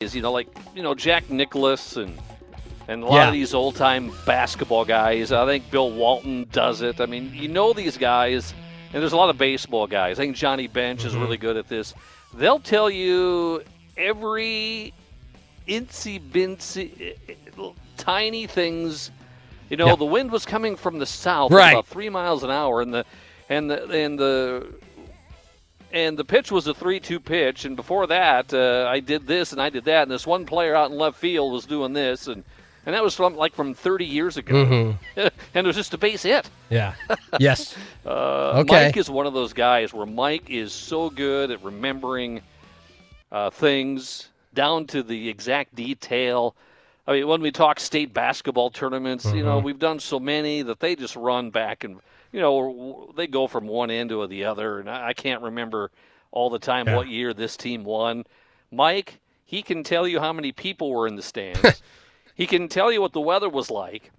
you know, like you know Jack Nicklaus and and a lot Yeah. of these old time basketball guys. I think Bill Walton does it. I mean, you know these guys, and there's a lot of baseball guys. I think Johnny Bench is mm-hmm. really good at this. They'll tell you every incy bincy, tiny things. You know, Yeah. the wind was coming from the south, Right. about three miles an hour, and the and the and the and the pitch was a three-two pitch. And before that, uh, I did this and I did that, and this one player out in left field was doing this, and and that was from like from 30 years ago, Mm-hmm. and it was just a base hit. Yeah. Yes. Uh, Okay. Mike is one of those guys where Mike is so good at remembering uh, things down to the exact detail. I mean, when we talk state basketball tournaments, you Mm-hmm. know, we've done so many that they just run back and, you know, they go from one end to the other. And I can't remember all the time Yeah. what year this team won. Mike, he can tell you how many people were in the stands. he can tell you what the weather was like.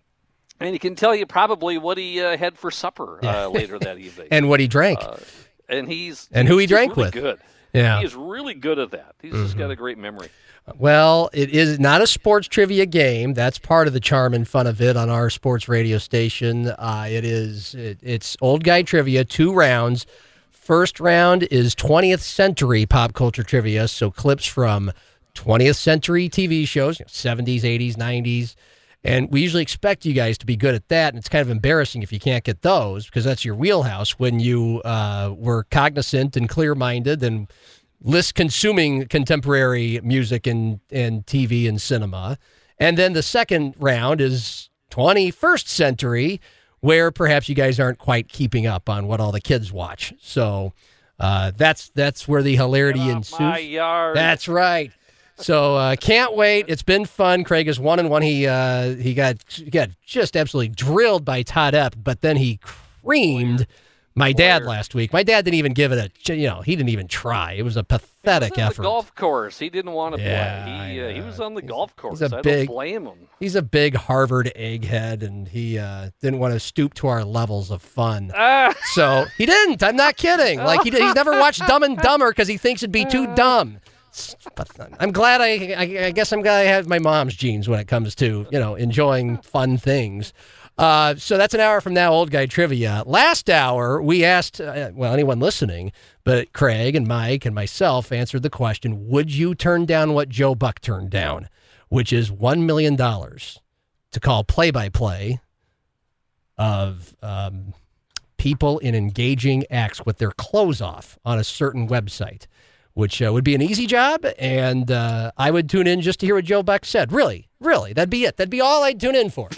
And he can tell you probably what he uh, had for supper uh, later that evening. And what he drank. and he's And who he drank really with. Good. Yeah. Mm-hmm. he is really good at that. He's just got a great memory. Well, it is not a sports trivia game. That's part of the charm and fun of it on our sports radio station. Uh, it is it, it's old guy trivia, two rounds. First round is 20th century pop culture trivia, so clips from 20th century TV shows, you know, 70s, 80s, 90s. And we usually expect you guys to be good at that. And it's kind of embarrassing if you can't get those because that's your wheelhouse when you uh, were cognizant and clear minded and list consuming contemporary music and, and TV and cinema. And then the second round is 21st century, where perhaps you guys aren't quite keeping up on what all the kids watch. So uh, that's that's where the hilarity ensues. That's right. So uh, can't wait. It's been fun. Craig is one and one. He uh, he got he got just absolutely drilled by Todd Epp, but then he creamed my dad last week. My dad didn't even give it a you know he didn't even try. It was a pathetic He was effort. the golf course. He didn't want to Yeah, play. He, uh, he was on the golf course. He's a I big- don't blame him. He's a big Harvard egghead, and he uh, didn't want to stoop to our levels of fun. Ah, So he didn't. I'm not kidding. Like he, he's never watched Dumb and Dumber because he thinks it'd be too dumb. But I'm glad I, I, I guess I'm glad I have my mom's genes when it comes to you know enjoying fun things. Uh, so that's an hour from now, old guy trivia. Last hour, we asked, uh, well, anyone listening, but Craig and Mike and myself answered the question Would you turn down what Joe Buck turned down, which is $1 million to call play by play of um, people in engaging acts with their clothes off on a certain website, which uh, would be an easy job. And uh, I would tune in just to hear what Joe Buck said. Really, really, that'd be it. That'd be all I'd tune in for.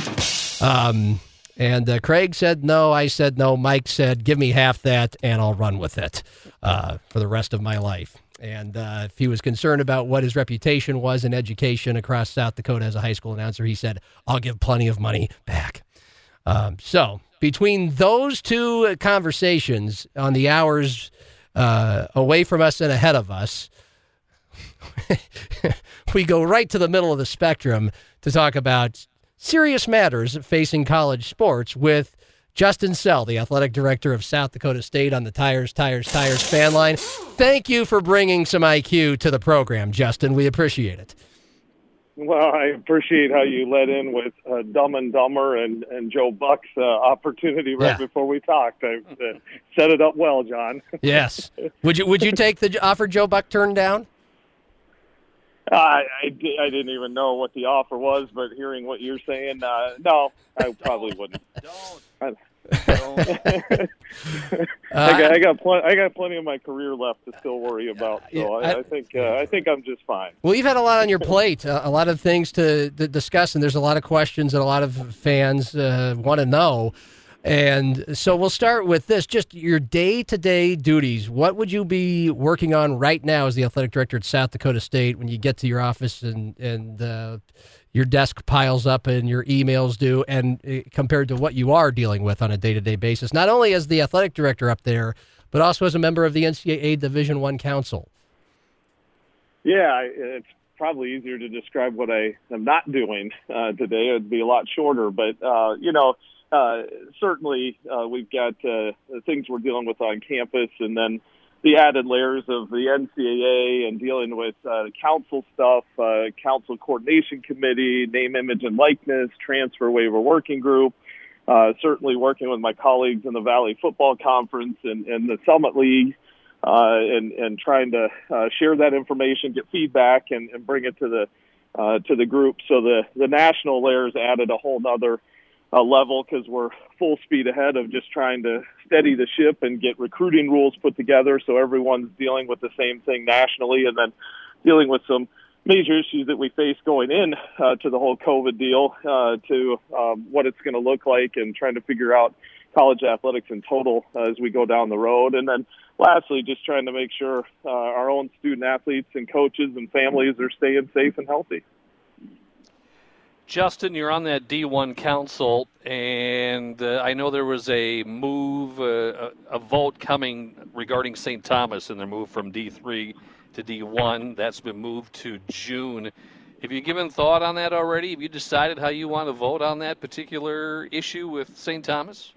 Um, and uh, Craig said no. I said no. Mike said, give me half that and I'll run with it uh, for the rest of my life. And uh, if he was concerned about what his reputation was in education across South Dakota as a high school announcer, he said, I'll give plenty of money back. Um, so between those two conversations on the hours uh, away from us and ahead of us, we go right to the middle of the spectrum to talk about serious matters facing college sports with Justin Sell, the athletic director of South Dakota State on the Tires, Tires, Tires fan line. Thank you for bringing some IQ to the program, Justin. We appreciate it. Well, I appreciate how you let in with uh, Dumb and Dumber and, and Joe Buck's uh, opportunity right Yeah. before we talked. I uh, set it up well, John. Yes. would you Would you take the offer Joe Buck turned down? I, I, I didn't even know what the offer was, but hearing what you're saying, uh, no, I probably wouldn't. don't. I got, I got, pl- I got plenty of my career left to still worry about, so I, I- think, uh, I think I'm just fine. Well, you've had a lot on your plate, uh, a lot of things to, to discuss, and there's a lot of questions that a lot of fans uh, want to know. And so we'll start with this just your day to day duties. What would you be working on right now as the athletic director at South Dakota State when you get to your office and, and uh, your desk piles up and your emails do, and uh, compared to what you are dealing with on a day to day basis, not only as the athletic director up there, but also as a member of the NCAA Division One Council? Yeah, it's probably easier to describe what I am not doing uh, today. It'd be a lot shorter, but uh, you know, uh, certainly uh, we've got uh, things we're dealing with on campus, and then the added layers of the NCAA and dealing with uh, council stuff, uh, council coordination committee, name, image, and likeness, transfer waiver working group. Uh, certainly working with my colleagues in the Valley Football Conference and, and the Summit League, uh, and and trying to uh, share that information, get feedback, and, and bring it to the uh, to the group. So the the national layers added a whole nother uh, level because we're full speed ahead of just trying to steady the ship and get recruiting rules put together so everyone's dealing with the same thing nationally and then dealing with some major issues that we face going in uh, to the whole COVID deal uh, to um, what it's going to look like and trying to figure out college athletics in total uh, as we go down the road. And then lastly, just trying to make sure uh, our own student athletes and coaches and families are staying safe and healthy. Justin, you're on that D1 council, and uh, I know there was a move, uh, a, vote coming regarding St. Thomas and their move from D3 to D1. That's been moved to June. Have you given thought on that already? Have you decided how you want to vote on that particular issue with St. Thomas?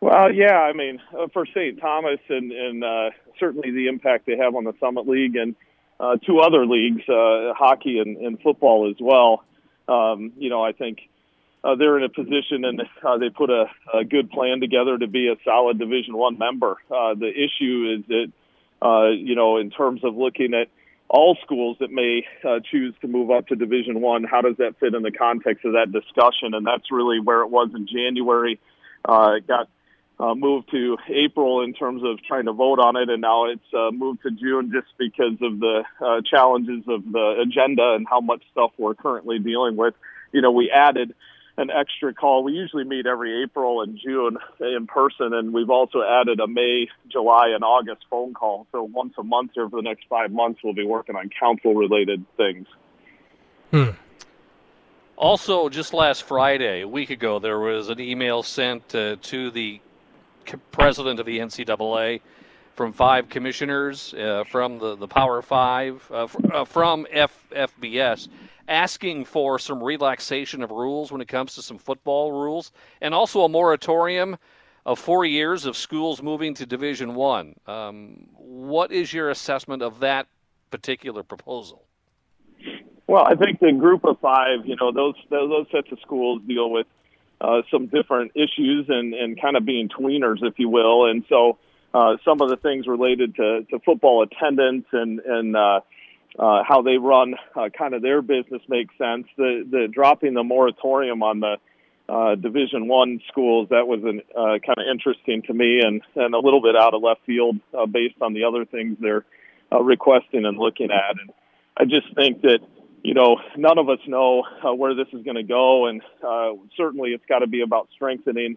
Well, yeah, I mean, uh, for St. Thomas and, and uh, certainly the impact they have on the Summit League and uh, two other leagues, hockey and, and football as well um, you know, I think uh, they're in a position and uh, they put a, a good plan together to be a solid Division One member. Uh, the issue is that, uh, you know, in terms of looking at all schools that may uh, choose to move up to Division One, how does that fit in the context of that discussion? And that's really where it was in January. Uh, it got uh, moved to April in terms of trying to vote on it, and now it's uh, moved to June just because of the uh, challenges of the agenda and how much stuff we're currently dealing with. You know, we added an extra call. We usually meet every April and June in person, and we've also added a May, July, and August phone call. So once a month here for the next five months, we'll be working on council-related things. Hmm. Also, just last Friday, a week ago, there was an email sent uh, to the president of the NCAA, from five commissioners uh, from the, the Power Five, uh, uh, from F- FBS, asking for some relaxation of rules when it comes to some football rules, and also a moratorium of four years of schools moving to Division One. Um, what is your assessment of that particular proposal? Well, I think the group of five, you know, those those sets of schools deal with uh, some different issues and, and kind of being tweeners, if you will. And so uh, some of the things related to, to football attendance and, and uh, uh, how they run uh, kind of their business makes sense. The, the dropping the moratorium on the uh, Division One schools that was an, uh, kind of interesting to me and, and a little bit out of left field uh, based on the other things they're uh, requesting and looking at. And I just think that you know, none of us know uh, where this is going to go, and uh, certainly it's got to be about strengthening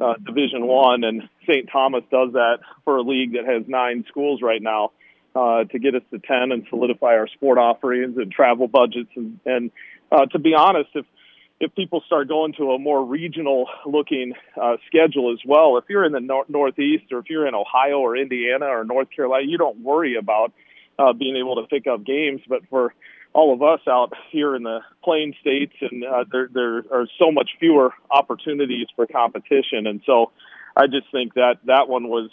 uh, Division One. And St. Thomas does that for a league that has nine schools right now uh, to get us to ten and solidify our sport offerings and travel budgets. And, and uh, to be honest, if if people start going to a more regional looking uh, schedule as well, if you're in the nor- Northeast or if you're in Ohio or Indiana or North Carolina, you don't worry about uh, being able to pick up games. But for all of us out here in the plain states, and uh, there there are so much fewer opportunities for competition, and so I just think that that one was.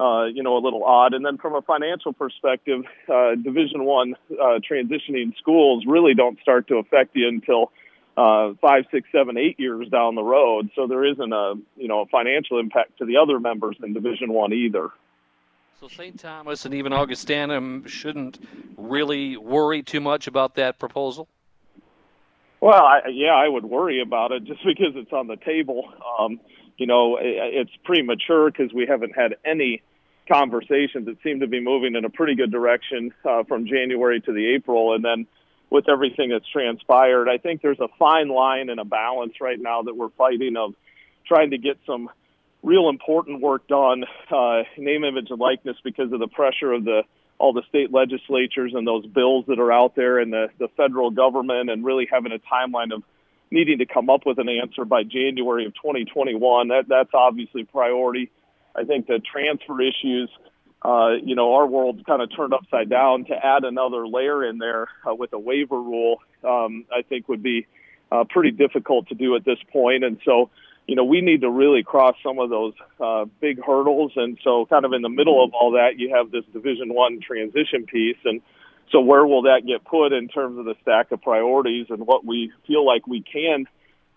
Uh, you know, a little odd. And then from a financial perspective, uh, Division One uh, transitioning schools really don't start to affect you until uh, five, six, seven, eight years down the road. So there isn't a you know a financial impact to the other members in Division One either. So St. Thomas and even Augustana shouldn't really worry too much about that proposal. Well, I, yeah, I would worry about it just because it's on the table. Um, you know, it, it's premature because we haven't had any conversations that seem to be moving in a pretty good direction uh, from January to the April, and then with everything that's transpired, I think there's a fine line and a balance right now that we're fighting of trying to get some real important work done, uh, name, image, and likeness, because of the pressure of the all the state legislatures and those bills that are out there, and the the federal government, and really having a timeline of needing to come up with an answer by January of 2021. That that's obviously priority. I think the transfer issues. Uh, you know, our world's kind of turned upside down. To add another layer in there uh, with a waiver rule, um, I think would be uh, pretty difficult to do at this point. And so, you know, we need to really cross some of those uh, big hurdles. And so, kind of in the middle of all that, you have this Division One transition piece, and so where will that get put in terms of the stack of priorities and what we feel like we can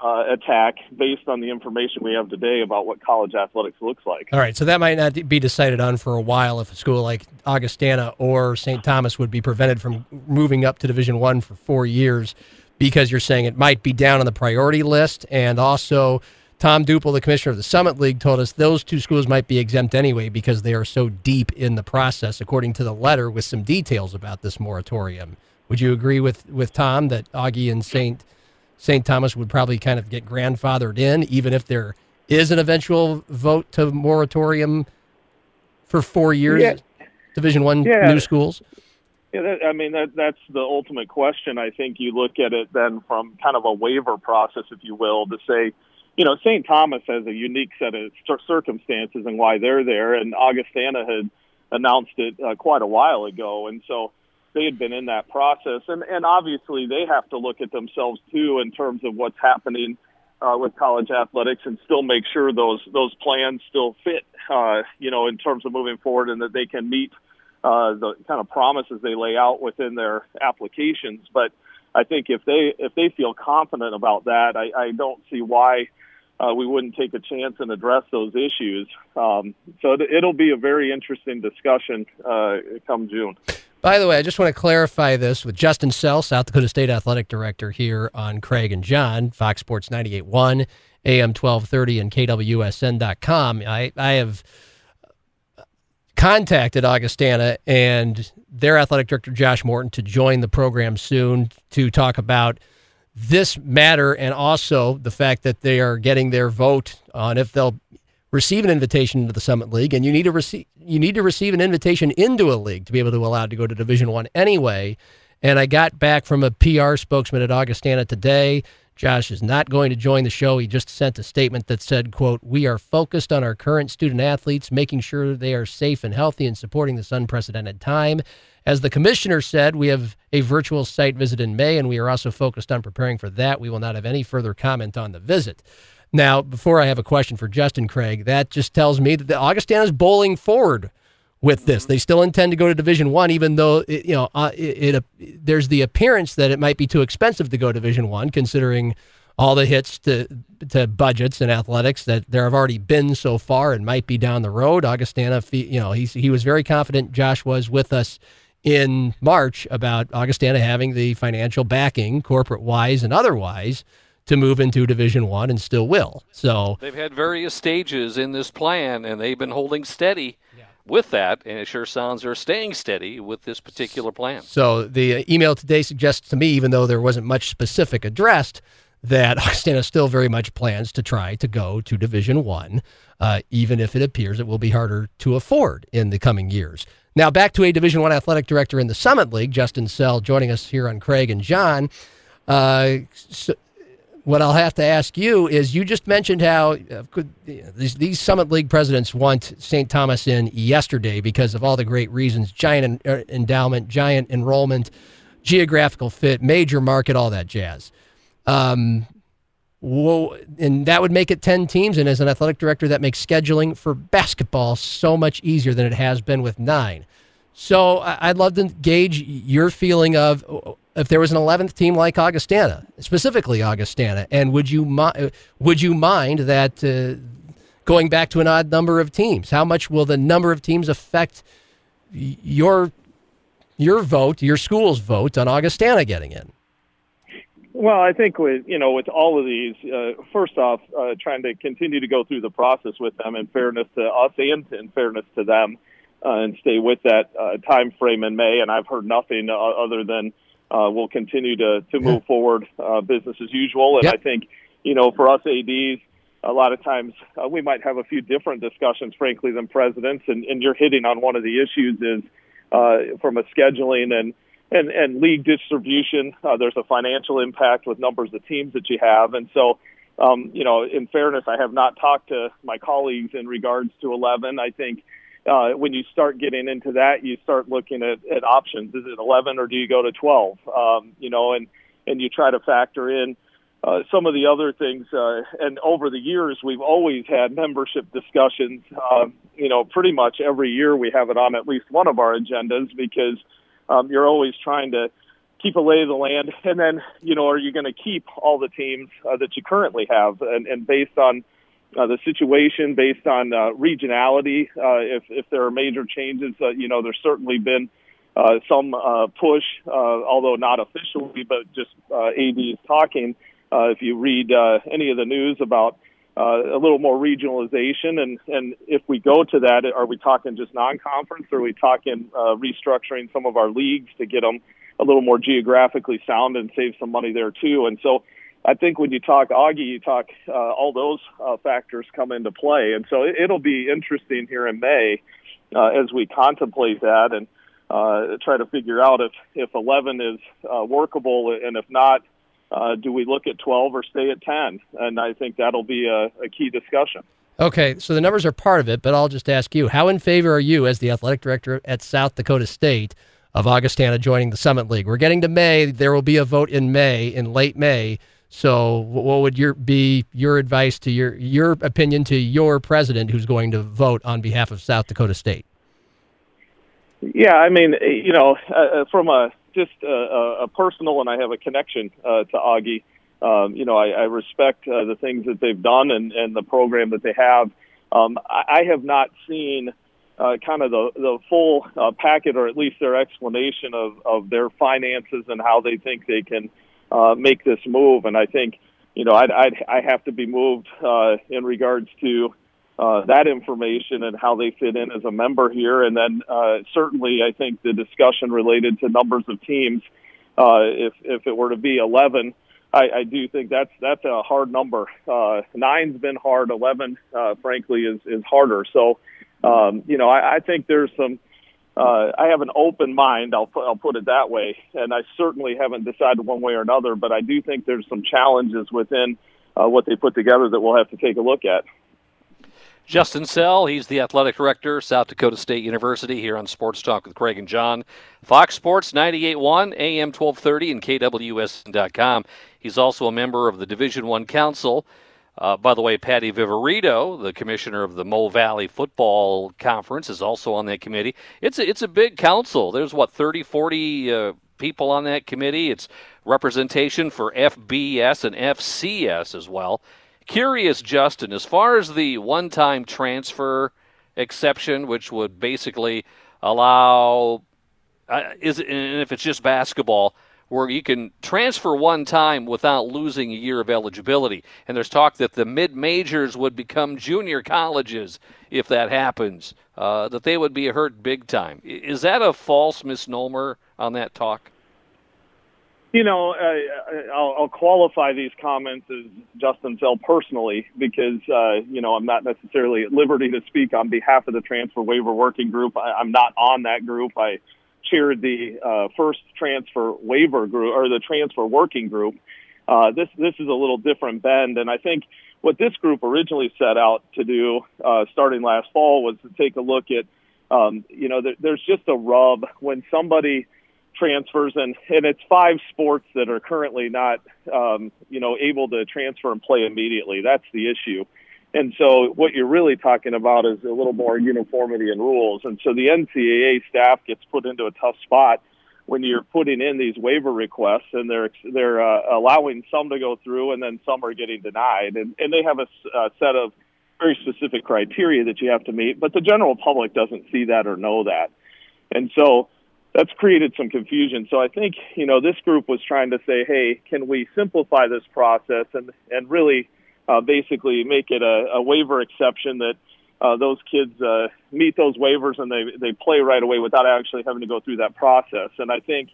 uh, attack based on the information we have today about what college athletics looks like. All right, so that might not be decided on for a while if a school like Augustana or St. Thomas would be prevented from moving up to Division One for four years because you're saying it might be down on the priority list, and also Tom Douple, the commissioner of the Summit League, told us those two schools might be exempt anyway because they are so deep in the process, according to the letter with some details about this moratorium. Would you agree with, with Tom that Augie and St. St. Thomas would probably kind of get grandfathered in, even if there is an eventual vote to moratorium for four years? Yeah. Division One Yeah. new schools. Yeah, that, I mean that that's the ultimate question. I think you look at it then from kind of a waiver process, if you will, to say, you know, St. Thomas has a unique set of cir- circumstances and why they're there, and Augustana had announced it uh, quite a while ago, and so they had been in that process, and and obviously they have to look at themselves too in terms of what's happening uh, with college athletics and still make sure those those plans still fit, uh, you know, in terms of moving forward and that they can meet uh, the kind of promises they lay out within their applications. But I think if they if they feel confident about that, I, I don't see why uh, we wouldn't take a chance and address those issues. Um, so it- it'll be a very interesting discussion uh, come June. By the way, I just want to clarify this with Justin Sell, South Dakota State Athletic Director here on Craig and John, Fox Sports 98.1, AM 1230, and KWSN.com. I, I have contacted Augustana and their athletic director, Josh Morton, to join the program soon to talk about this matter and also the fact that they are getting their vote on if they'll receive an invitation to the Summit League, and you need to receive you need to receive an invitation into a league to be able to allow to go to Division One anyway. And I got back from a PR spokesman at Augustana today. Josh is not going to join the show. He just sent a statement that said, quote, We are focused on our current student athletes, making sure they are safe and healthy and supporting this unprecedented time. As the commissioner said, we have a virtual site visit in May, and we are also focused on preparing for that. We will not have any further comment on the visit. Now, before I have a question for Justin Craig, that just tells me that the Augustana is bowling forward with this. They still intend to go to Division One, even though it, you know uh, it, it there's the appearance that it might be too expensive to go Division One, considering all the hits to to budgets and athletics that there have already been so far and might be down the road. Augustana, you know, he's, he was very confident. Josh was with us in March about Augustana having the financial backing, corporate wise and otherwise, to move into Division One, and still will. So They've had various stages in this plan, and they've been holding steady with that, and it sure sounds they're staying steady with this particular plan. So the uh, email today suggests to me, even though there wasn't much specific addressed, that Augustana still very much plans to try to go to Division One, uh, even if it appears it will be harder to afford in the coming years. Now back to a Division One athletic director in the Summit League, Justin Sell, joining us here on Craig and John. Uh, so what I'll have to ask you is you just mentioned how uh, could, these, these Summit League presidents want St. Thomas in yesterday because of all the great reasons giant en- uh, endowment, giant enrollment, geographical fit, major market, all that jazz. Um, whoa, and that would make it 10 teams. And as an athletic director, that makes scheduling for basketball so much easier than it has been with nine. So I'd love to gauge your feeling of uh, if there was an 11th team like Augustana, specifically Augustana, and would you mi- would you mind that uh, going back to an odd number of teams? How much will the number of teams affect your your vote, your school's vote on Augustana getting in? Well, I think with you know with all of these, uh, first off, uh, trying to continue to go through the process with them in fairness to us and in fairness to them, uh, and stay with that uh, time frame in May. And I've heard nothing uh, other than uh, we'll continue to to move forward, uh, business as usual. And Yep. I think you know for us ads, a lot of times uh, we might have a few different discussions, frankly, than presidents. And, and you're hitting on one of the issues is uh, from a scheduling and and, and league distribution. Uh, there's a financial impact with numbers of teams that you have, and so um, you know, in fairness, I have not talked to my colleagues in regards to 11. I think uh, when you start getting into that, you start looking at, at options. Is it 11 or do you go to 12? Um, you know, and and you try to factor in uh, some of the other things, uh, and over the years, we've always had membership discussions. Um, you know, pretty much every year we have it on at least one of our agendas because um, you're always trying to keep a lay of the land. And then, you know, are you going to keep all the teams uh, that you currently have? And, and based on uh, the situation, based on uh, regionality, uh, if, if there are major changes, uh, you know, there's certainly been uh, some uh, push, uh, although not officially, but just AD talking. Uh, if you read uh, any of the news about uh, a little more regionalization, and and if we go to that, are we talking just non-conference, or are we talking uh, restructuring some of our leagues to get them a little more geographically sound and save some money there too? And so, I think when you talk Augie, you talk uh, all those uh, factors come into play, and so it, it'll be interesting here in May uh, as we contemplate that and uh, try to figure out if if 11 is uh, workable, and if not uh, do we look at 12 or stay at 10? And I think that'll be a, a, key discussion. Okay, so the numbers are part of it, but I'll just ask you how in favor are you, as the athletic director at South Dakota State, of Augustana joining the Summit League? We're getting to May. There will be a vote in May, in late May. So, what would your be your advice to your your opinion to your president, who's going to vote on behalf of South Dakota State? Yeah, I mean, you know, uh, uh from a just a, a personal, and I have a connection uh, to Augie. Um, you know, I, I respect uh, the things that they've done and, and the program that they have. Um, I, I have not seen uh, kind of the the full uh, packet, or at least their explanation of of their finances and how they think they can uh, make this move. And I think, you know, I'd, I'd I have to be moved uh, in regards to uh, that information and how they fit in as a member here. And then uh, certainly, I think the discussion related to numbers of teams, uh, if if it were to be 11, I, I do think that's that's a hard number. Uh, nine's been hard. 11, uh, frankly, is is harder. So, um, you know, I, I think there's some. Uh, I have an open mind. I'll put, I'll put it that way, and I certainly haven't decided one way or another. But I do think there's some challenges within uh, what they put together that we'll have to take a look at. Justin Sell, he's the athletic director, South Dakota State University, here on Sports Talk with Craig and John. Fox Sports 98.1, AM 1230, and KWSN.com. He's also a member of the Division One Council. Uh, by the way, Patty Viverito, the commissioner of the Mo Valley Football Conference, is also on that committee. It's a, it's a big council. There's, what, 30, 40 uh, people on that committee. It's representation for FBS and FCS as well. Curious, Justin, as far as the one time transfer exception, which would basically allow, uh, is and if it's just basketball, where you can transfer one time without losing a year of eligibility. And there's talk that the mid majors would become junior colleges if that happens, uh, that they would be hurt big time. Is that a false misnomer on that talk? You know, uh, I'll, I'll qualify these comments as Justin Sell personally because, uh, you know, I'm not necessarily at liberty to speak on behalf of the transfer waiver working group. I, I'm not on that group. I chaired the uh, first transfer waiver group or the transfer working group. Uh, this this is a little different bend, and I think what this group originally set out to do, uh, starting last fall, was to take a look at, um, you know, there, there's just a rub when somebody transfers, and and it's five sports that are currently not um, you know able to transfer and play immediately. That's the issue. And so what you're really talking about is a little more uniformity in rules. And so the NCAA staff gets put into a tough spot when you're putting in these waiver requests and they're they're uh, allowing some to go through and then some are getting denied. And and they have a, a set of very specific criteria that you have to meet, but the general public doesn't see that or know that. And so that's created some confusion. So I think you know this group was trying to say, hey, can we simplify this process and and really uh, basically make it a, a waiver exception that uh, those kids uh, meet those waivers and they they play right away without actually having to go through that process. And I think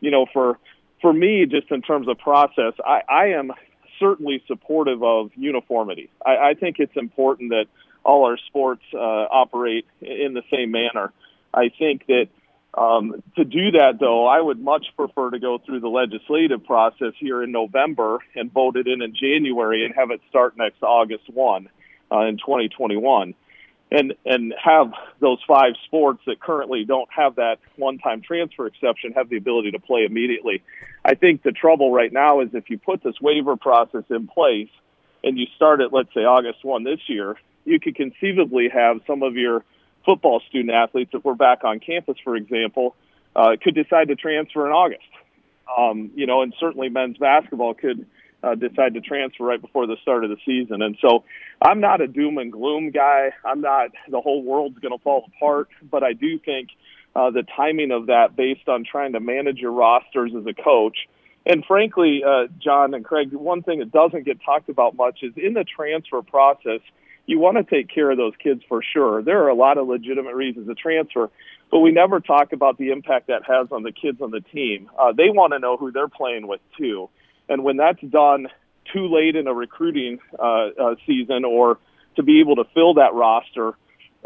you know for for me, just in terms of process, I, I am certainly supportive of uniformity. I, I think it's important that all our sports uh, operate in the same manner. I think that um, to do that, though, I would much prefer to go through the legislative process here in November and vote it in in January and have it start next August 1 uh, in 2021. And, and have those five sports that currently don't have that one time transfer exception have the ability to play immediately. I think the trouble right now is if you put this waiver process in place and you start at, let's say, August 1 this year, you could conceivably have some of your football student athletes, if we're back on campus, for example, uh, could decide to transfer in August. Um, you know, and certainly men's basketball could uh, decide to transfer right before the start of the season. And so I'm not a doom and gloom guy. I'm not the whole world's going to fall apart, but I do think uh, the timing of that based on trying to manage your rosters as a coach. And frankly, uh, John and Craig, one thing that doesn't get talked about much is in the transfer process, you want to take care of those kids for sure. There are a lot of legitimate reasons to transfer, but we never talk about the impact that has on the kids on the team. Uh, they want to know who they're playing with too, and when that's done too late in a recruiting uh, uh, season or to be able to fill that roster,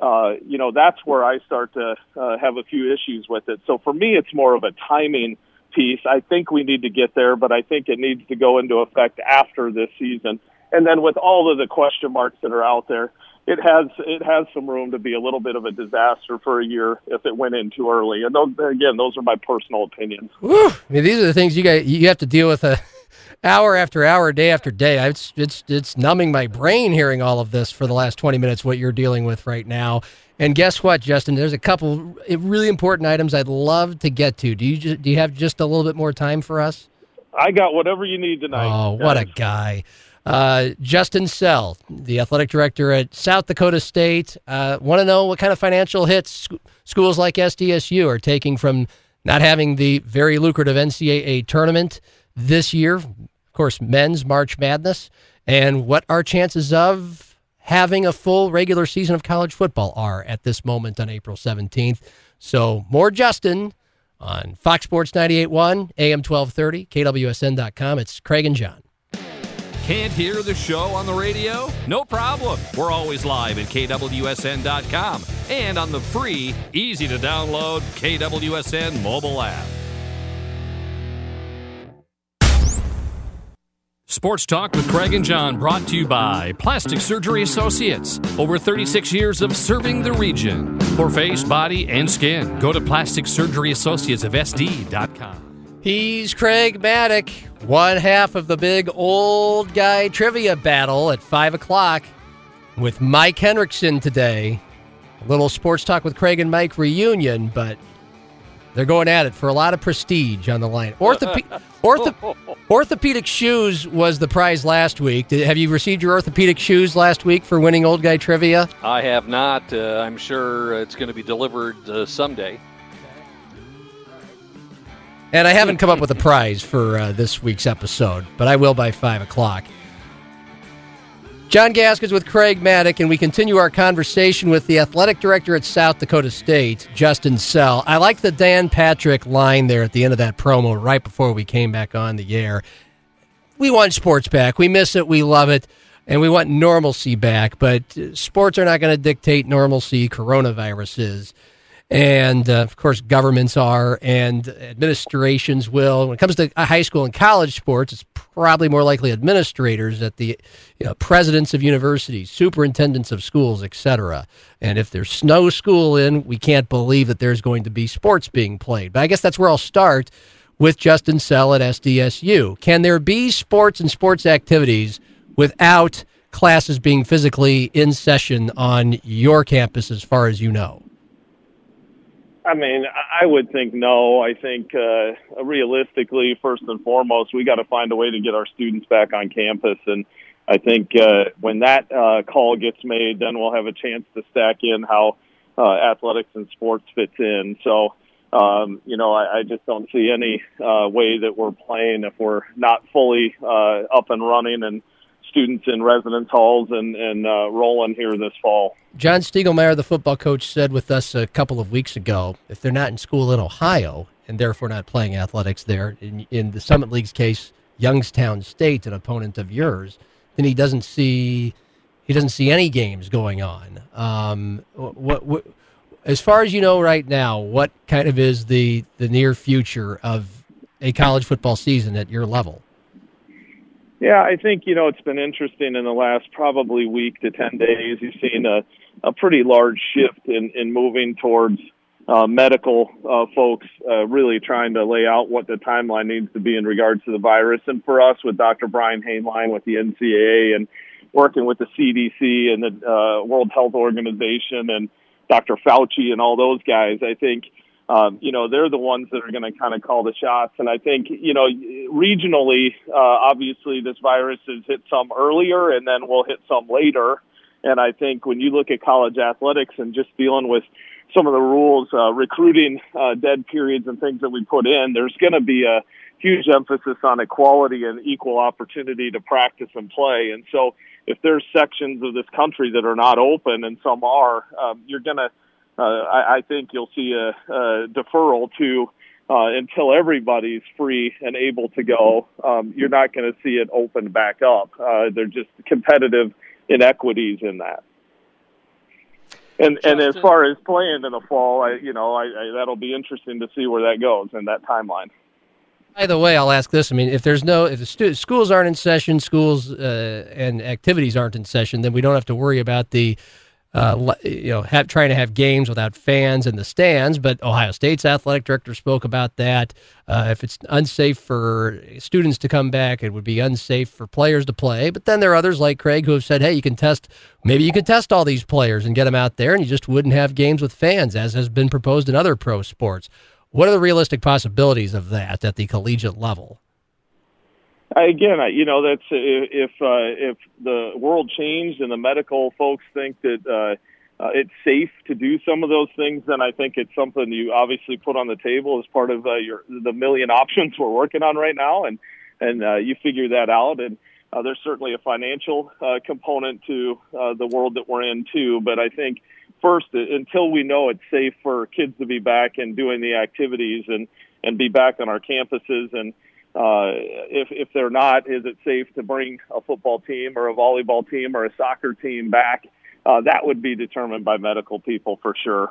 uh, you know, that's where I start to uh, have a few issues with it. So for me, it's more of a timing piece. I think we need to get there, but I think it needs to go into effect after this season. And then with all of the question marks that are out there, it has it has some room to be a little bit of a disaster for a year if it went in too early. And those, again, those are my personal opinions. I mean, these are the things you got you have to deal with a uh, hour after hour, day after day. It's it's it's numbing my brain hearing all of this for the last twenty minutes. What you're dealing with right now. And guess what, Justin? There's a couple really important items I'd love to get to. Do you just, do you have just a little bit more time for us? I got whatever you need tonight. Oh, guys. what a guy! Uh, Justin Sell, the athletic director at South Dakota State, uh, want to know what kind of financial hits sc- schools like SDSU are taking from not having the very lucrative NCAA tournament this year. Of course, men's March Madness, and what our chances of having a full regular season of college football are at this moment on April 17th. So, more Justin on Fox Sports 98.1, AM 1230, KWSN.com. It's Craig and John. Can't hear the show on the radio? No problem. We're always live at KWSN.com and on the free, easy to download KWSN mobile app. Sports Talk with Craig and John brought to you by Plastic Surgery Associates. Over 36 years of serving the region. For face, body, and skin, go to Plastic Surgery Associates of SD.com. He's Craig Maddock, one half of the big old guy trivia battle at 5 o'clock with Mike Henriksen today. A little sports talk with Craig and Mike reunion, but they're going at it for a lot of prestige on the line. Orthope- ortho- orthopedic shoes was the prize last week. Did, have you received your orthopedic shoes last week for winning old guy trivia? I have not. Uh, I'm sure it's going to be delivered uh, someday. And I haven't come up with a prize for uh, this week's episode, but I will by 5 o'clock. John Gaskins with Craig Maddock, and we continue our conversation with the athletic director at South Dakota State, Justin Sell. I like the Dan Patrick line there at the end of that promo right before we came back on the air. We want sports back. We miss it. We love it. And we want normalcy back. But uh, sports are not going to dictate normalcy. Coronavirus is and uh, of course governments are and administrations will. When it comes to high school and college sports it's probably more likely administrators at the you know, presidents of universities superintendents of schools etc and if there's no school in we can't believe that there's going to be sports being played. But i guess that's where i'll start with justin sell at sdsu can there be sports and sports activities without classes being physically in session on your campus as far as you know I mean, I would think no. I think uh, realistically, first and foremost, we got to find a way to get our students back on campus. And I think uh, when that uh, call gets made, then we'll have a chance to stack in how uh, athletics and sports fits in. So, um, you know, I, I just don't see any uh, way that we're playing if we're not fully uh, up and running and students in residence halls and, and uh, rolling here this fall. John Stiegelmeier, the football coach, said with us a couple of weeks ago if they're not in school in Ohio and therefore not playing athletics there, in, in the Summit League's case, Youngstown State, an opponent of yours, then he doesn't see he doesn't see any games going on. Um, what, what, as far as you know right now, what kind of is the the near future of a college football season at your level? Yeah, I think you know it's been interesting in the last probably week to ten days. You've seen a a pretty large shift in in moving towards uh, medical uh, folks uh, really trying to lay out what the timeline needs to be in regards to the virus. And for us, with Dr. Brian Hainline with the NCAA and working with the CDC and the uh, World Health Organization and Dr. Fauci and all those guys, I think. Um, you know, they're the ones that are going to kind of call the shots. And I think, you know, regionally, uh, obviously this virus has hit some earlier and then we'll hit some later. And I think when you look at college athletics and just dealing with some of the rules, uh, recruiting uh, dead periods and things that we put in, there's going to be a huge emphasis on equality and equal opportunity to practice and play. And so, if there's sections of this country that are not open and some are, um, you're going to, uh, I, I think you'll see a, a deferral to uh, until everybody's free and able to go. Um, you're not going to see it open back up. Uh, they're just competitive inequities in that. And Justin. and as far as playing in the fall, I you know I, I that'll be interesting to see where that goes in that timeline. By the way, I'll ask this. I mean, if there's no, if the stu- schools aren't in session, schools uh, and activities aren't in session, then we don't have to worry about the uh, you know, have, trying to have games without fans in the stands. But Ohio State's athletic director spoke about that. Uh, if it's unsafe for students to come back, it would be unsafe for players to play. But then there are others like Craig who have said, hey, you can test, maybe you could test all these players and get them out there, and you just wouldn't have games with fans, as has been proposed in other pro sports. What are the realistic possibilities of that at the collegiate level? Again, you know, that's if uh, if the world changed and the medical folks think that uh, uh, it's safe to do some of those things, then I think it's something you obviously put on the table as part of uh, your the million options we're working on right now, and and uh, you figure that out. And uh, there's certainly a financial uh, component to uh, the world that we're in too. But I think first, uh, until we know it's safe for kids to be back and doing the activities and and be back on our campuses and uh, if if they're not, is it safe to bring a football team or a volleyball team or a soccer team back? Uh, that would be determined by medical people for sure.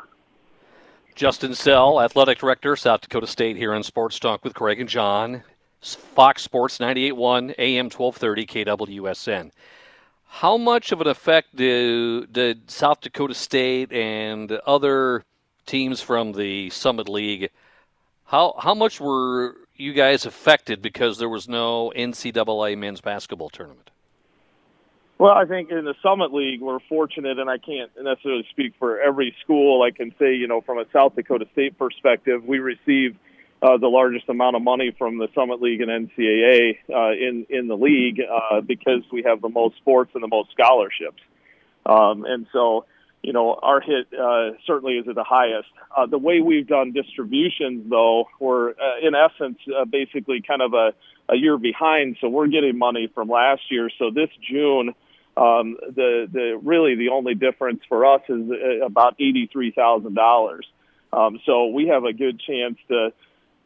Justin Sell, athletic director, South Dakota State, here on Sports Talk with Craig and John, Fox Sports 98.1 AM 1230 KWSN. How much of an effect did, did South Dakota State and other teams from the Summit League? How how much were you guys affected because there was no NCAA men's basketball tournament? Well, I think in the Summit League, we're fortunate, and I can't necessarily speak for every school. I can say, you know, from a South Dakota State perspective, we receive uh, the largest amount of money from the Summit League and NCAA uh, in in the league uh, because we have the most sports and the most scholarships, um, and so you know, our hit uh, certainly is at the highest. Uh, the way we've done distributions, though, we're uh, in essence uh, basically kind of a, a year behind. So we're getting money from last year. So this June, um, the the really the only difference for us is uh, about eighty three thousand um, dollars. So we have a good chance to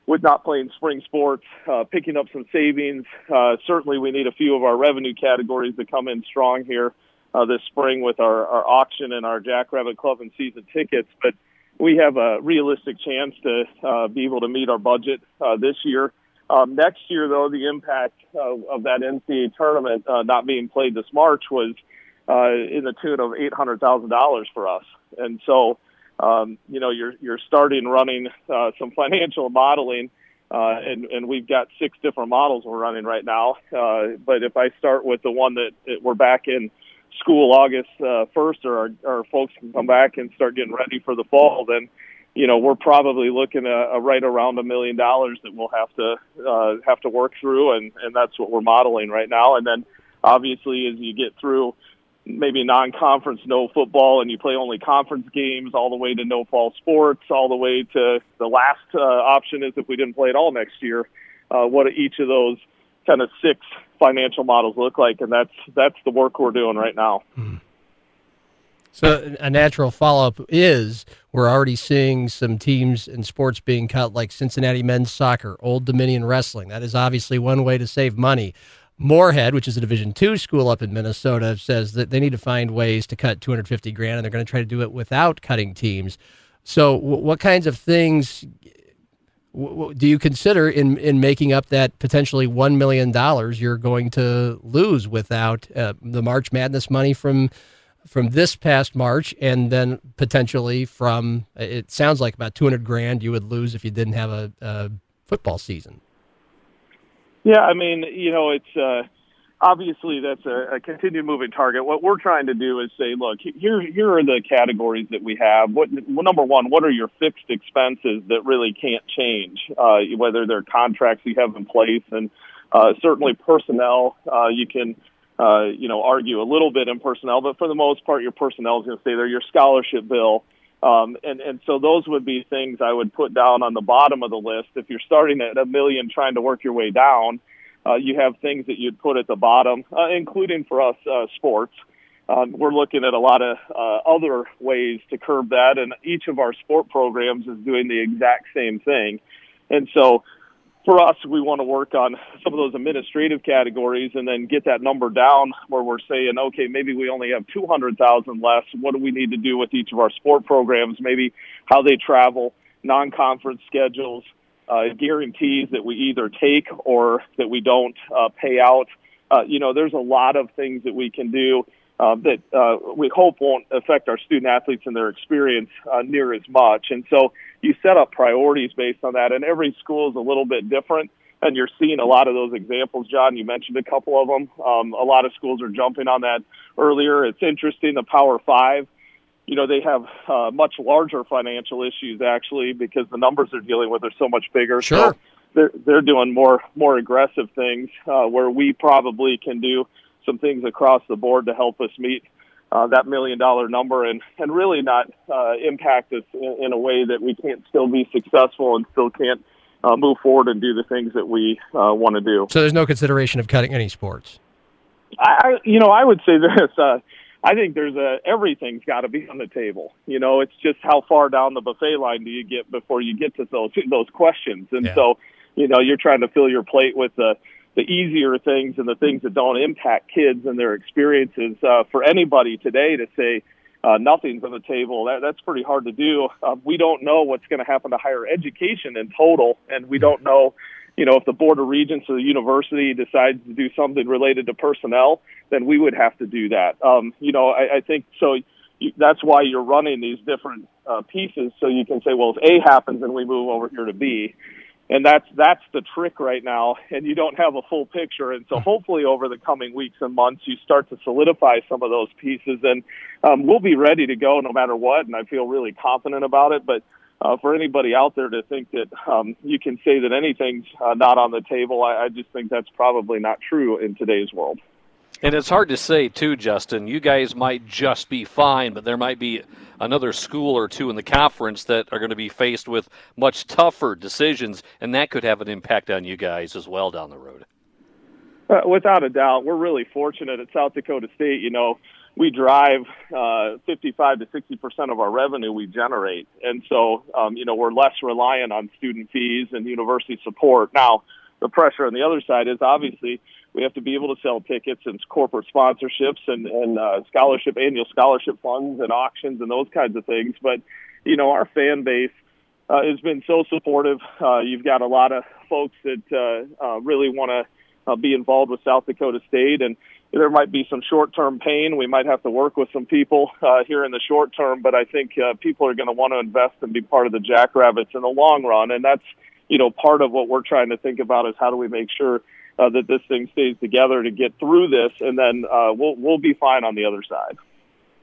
with not playing spring sports, uh, picking up some savings. Uh, certainly, we need a few of our revenue categories to come in strong here uh, this spring with our, our auction and our Jackrabbit Club and season tickets. But we have a realistic chance to uh, be able to meet our budget uh, this year. Um, next year, though, the impact of, of that NCAA tournament uh, not being played this March was uh, in the tune of eight hundred thousand dollars for us, and so um, you know you're you're starting running uh, some financial modeling, uh, and and we've got six different models we're running right now. Uh, but if I start with the one that, that we're back in school August uh, 1st or our, our folks can come back and start getting ready for the fall, then you know we're probably looking at a right around a million dollars that we'll have to uh, have to work through, and and that's what we're modeling right now. And then obviously as you get through maybe non-conference no football and you play only conference games all the way to no fall sports all the way to the last uh, option is if we didn't play at all next year uh, what each of those kind of six financial models look like, and that's that's the work we're doing right now. Hmm. So a natural follow up is we're already seeing some teams and sports being cut, like Cincinnati men's soccer, Old Dominion wrestling. That is obviously one way to save money. Moorhead, which is a Division two school up in Minnesota, says that they need to find ways to cut 250 grand, and they're going to try to do it without cutting teams. So, what kinds of things do you consider in in making up that potentially one million dollars you're going to lose without uh, the March Madness money from from this past March, and then potentially from it sounds like about 200 grand you would lose if you didn't have a, a football season. Yeah, I mean, you know, it's uh, obviously that's a, a continued moving target. What we're trying to do is say, look, here here are the categories that we have. What well, number one, what are your fixed expenses that really can't change, uh, whether they're contracts you have in place, and uh, certainly personnel. Uh, you can. Uh, you know, argue a little bit in personnel, but for the most part, your personnel is going to stay there. Your scholarship bill, um, and, and so those would be things I would put down on the bottom of the list. If you're starting at a million trying to work your way down, uh, you have things that you'd put at the bottom, uh, including for us uh, sports. Um, we're looking at a lot of uh, other ways to curb that, and each of our sport programs is doing the exact same thing. And so for us, we want to work on some of those administrative categories and then get that number down where we're saying, okay, maybe we only have 200,000 less. What do we need to do with each of our sport programs? Maybe how they travel, non-conference schedules, uh, guarantees that we either take or that we don't uh, pay out. Uh, you know, there's a lot of things that we can do uh, that uh, we hope won't affect our student athletes and their experience uh, near as much. And so you set up priorities based on that, and every school is a little bit different. And you're seeing a lot of those examples, John. You mentioned a couple of them. Um, a lot of schools are jumping on that earlier. It's interesting. The Power Five, you know, they have uh, much larger financial issues actually because the numbers they're dealing with are so much bigger. Sure. So they're they're doing more more aggressive things uh, where we probably can do some things across the board to help us meet uh, that million dollar number and, and really not uh, impact us in, in a way that we can't still be successful and still can't uh, move forward and do the things that we uh, want to do. So there's no consideration of cutting any sports. I, I you know, I would say this. Uh, I think there's a everything's got to be on the table. You know, it's just how far down the buffet line do you get before you get to those those questions, and Yeah. so you know you're trying to fill your plate with the the easier things and the things that don't impact kids and their experiences. Uh, for anybody today to say uh, nothing's on the table, that, that's pretty hard to do. Uh, we don't know what's going to happen to higher education in total, and we don't know, you know, if the Board of Regents or the university decides to do something related to personnel, then we would have to do that. Um, you know, I, I think so. That's why you're running these different uh, pieces, so you can say, well, if A happens, then we move over here to B and that's that's the trick right now and you don't have a full picture and so hopefully over the coming weeks and months you start to solidify some of those pieces and um, we'll be ready to go no matter what and i feel really confident about it but uh, for anybody out there to think that um, you can say that anything's uh, not on the table I, I just think that's probably not true in today's world And it's hard to say, too, Justin. You guys might just be fine, but there might be another school or two in the conference that are going to be faced with much tougher decisions, and that could have an impact on you guys as well down the road. Uh, without a doubt, we're really fortunate at South Dakota State. You know, we drive uh, 55 to 60 percent of our revenue we generate, and so um, you know we're less reliant on student fees and university support. Now, the pressure on the other side is obviously we have to be able to sell tickets and corporate sponsorships and, and uh, scholarship annual scholarship funds and auctions and those kinds of things. But you know, our fan base uh, has been so supportive. Uh, you've got a lot of folks that uh, uh, really want to uh, be involved with South Dakota State, and there might be some short-term pain. We might have to work with some people uh, here in the short term, but I think uh, people are going to want to invest and be part of the Jackrabbits in the long run, and that's you know part of what we're trying to think about is how do we make sure uh, that this thing stays together to get through this, and then uh, we'll we'll be fine on the other side.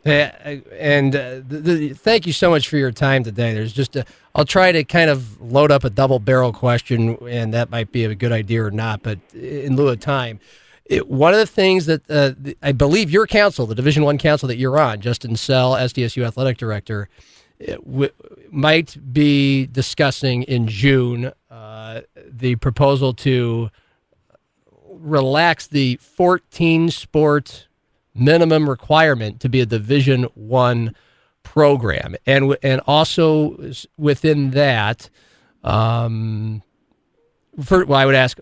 Yeah, and uh, the, the, thank you so much for your time today. There's just a, I'll try to kind of load up a double barrel question, and that might be a good idea or not. But in lieu of time, it, one of the things that uh, the, I believe your council, the Division One council that you're on, Justin Sell, SDSU athletic director, w- might be discussing in June uh, the proposal to relax the 14 sport minimum requirement to be a division 1 program. And w- and also within that um well I would ask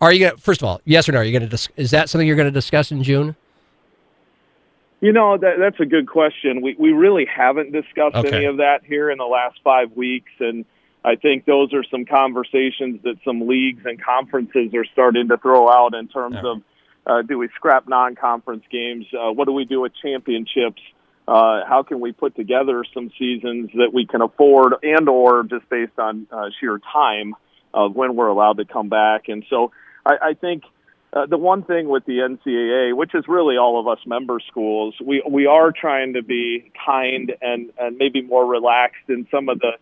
are you going to first of all yes or no are you going to dis- is that something you're going to discuss in June You know, that, that's a good question. We we really haven't discussed Okay. any of that here in the last five weeks, and I think those are some conversations that some leagues and conferences are starting to throw out in terms of Uh, do we scrap non-conference games? Uh, what do we do with championships? Uh, how can we put together some seasons that we can afford and or just based on uh, sheer time of when we're allowed to come back? And so I, I think uh, the one thing with the NCAA, which is really all of us member schools, we, we are trying to be kind and, and maybe more relaxed in some of the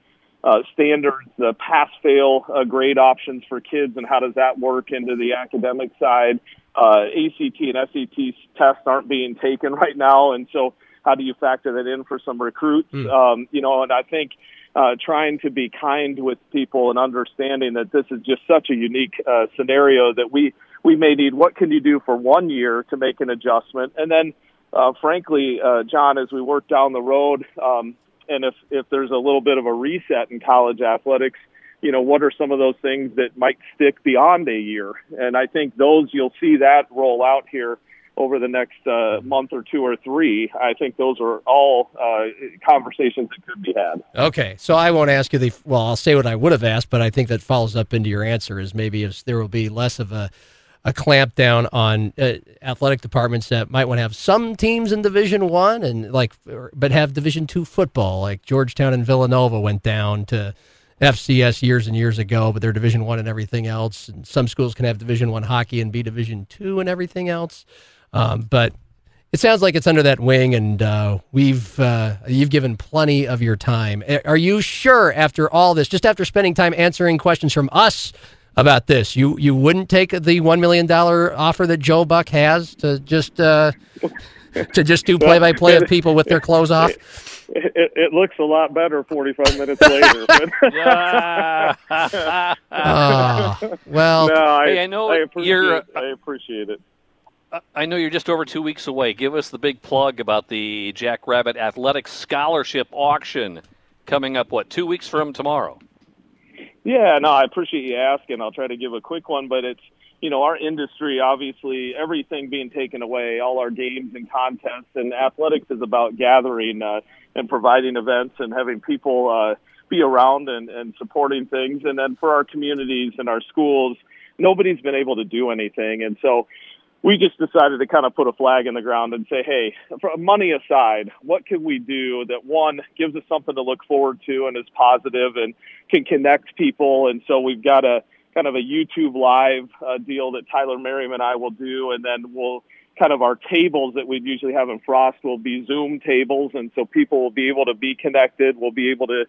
uh, standards, the pass fail uh, grade options for kids, and how does that work into the academic side. Uh, ACT and SAT tests aren't being taken right now, and so how do you factor that in for some recruits? Mm. Um, you know, and I think uh, trying to be kind with people and understanding that this is just such a unique uh, scenario that we we may need. What can you do for one year to make an adjustment, and then. Uh, frankly, uh, John, as we work down the road, um, and if if there's a little bit of a reset in college athletics, you know, what are some of those things that might stick beyond a year? And I think those you'll see that roll out here over the next uh, month or two or three. I think those are all uh, conversations that could be had. Okay, so I won't ask you the. Well, I'll say what I would have asked, but I think that follows up into your answer. Is maybe if there will be less of a a clampdown on uh, athletic departments that might want to have some teams in Division One and like, but have Division Two football. Like Georgetown and Villanova went down to FCS years and years ago, but they're Division One and everything else. And some schools can have Division One hockey and be Division Two and everything else. Um, but it sounds like it's under that wing, and uh, we've uh, you've given plenty of your time. Are you sure after all this, just after spending time answering questions from us? about this. You you wouldn't take the one million dollar offer that Joe Buck has to just uh, to just do play by play of people with their clothes off. It, it, it, looks a lot better 45 minutes later. oh, well, no, I, hey, I know I appreciate, you're. Uh, I appreciate it. I know you're just over two weeks away. Give us the big plug about the Jackrabbit Athletic Scholarship Auction coming up. What two weeks from tomorrow? Yeah, no, I appreciate you asking. I'll try to give a quick one, but it's you know our industry obviously everything being taken away, all our games and contests, and athletics is about gathering uh, and providing events and having people uh, be around and, and supporting things, and then for our communities and our schools, nobody's been able to do anything, and so we just decided to kind of put a flag in the ground and say, hey, money aside, what can we do that one gives us something to look forward to and is positive and can connect people? And so we've got a kind of a YouTube live uh, deal that Tyler Merriam and I will do, and then we'll kind of our tables that we'd usually have in Frost will be Zoom tables, and so people will be able to be connected. We'll be able to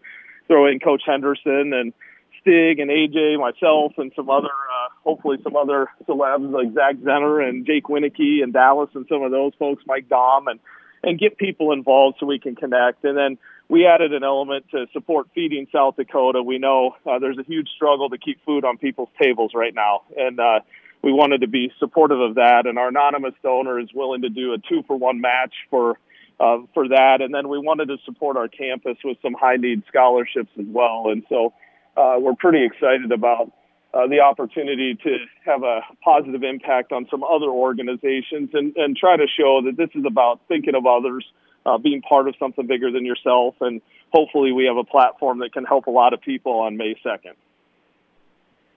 throw in Coach Henderson and Stig and AJ, myself, and some other, uh, hopefully some other celebs like Zach Zenner and Jake Wieneke and Dallas and some of those folks, Mike Daum, and and get people involved so we can connect. And then we added an element to support feeding South Dakota. We know uh, there's a huge struggle to keep food on people's tables right now, and uh, we wanted to be supportive of that. And our anonymous donor is willing to do a two for one match for. Uh, for that, and then we wanted to support our campus with some high need scholarships as well. And so uh, we're pretty excited about uh, the opportunity to have a positive impact on some other organizations and, and try to show that this is about thinking of others, uh, being part of something bigger than yourself, and hopefully we have a platform that can help a lot of people on May 2nd.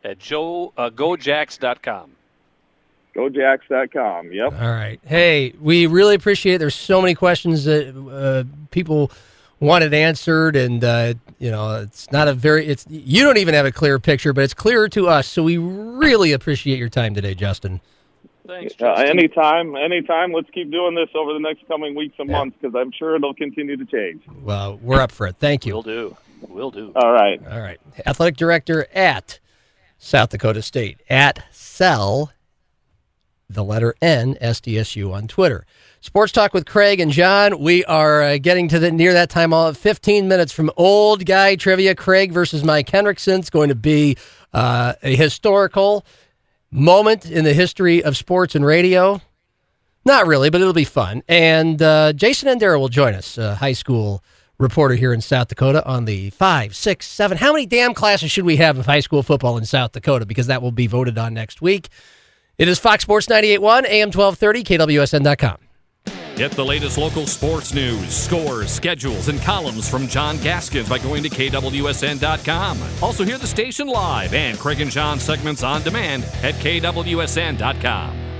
At Joe, uh, gojacks.com. Gojacks.com, yep. All right. Hey, we really appreciate it. There's so many questions that uh, people – want it answered, and uh, you know it's not a very it's you don't even have a clear picture, but it's clearer to us. So we really appreciate your time today, Justin. Thanks. Uh, anytime, anytime. Let's keep doing this over the next coming weeks and yeah. months because I'm sure it'll continue to change. Well, we're up for it. Thank you. We'll do. We'll do. All right. All right. Athletic director at South Dakota State at Cell, the letter N SDSU on Twitter. Sports Talk with Craig and John. We are uh, getting to the near that time. All 15 minutes from old guy trivia. Craig versus Mike Henriksen. It's going to be uh, a historical moment in the history of sports and radio. Not really, but it'll be fun. And uh, Jason Endera will join us, a high school reporter here in South Dakota, on the five, six, seven. How many damn classes should we have of high school football in South Dakota? Because that will be voted on next week. It is Fox Sports 98.1, AM 1230, KWSN.com. Get the latest local sports news, scores, schedules, and columns from John Gaskins by going to KWSN.com. Also, hear the station live and Craig and John segments on demand at KWSN.com.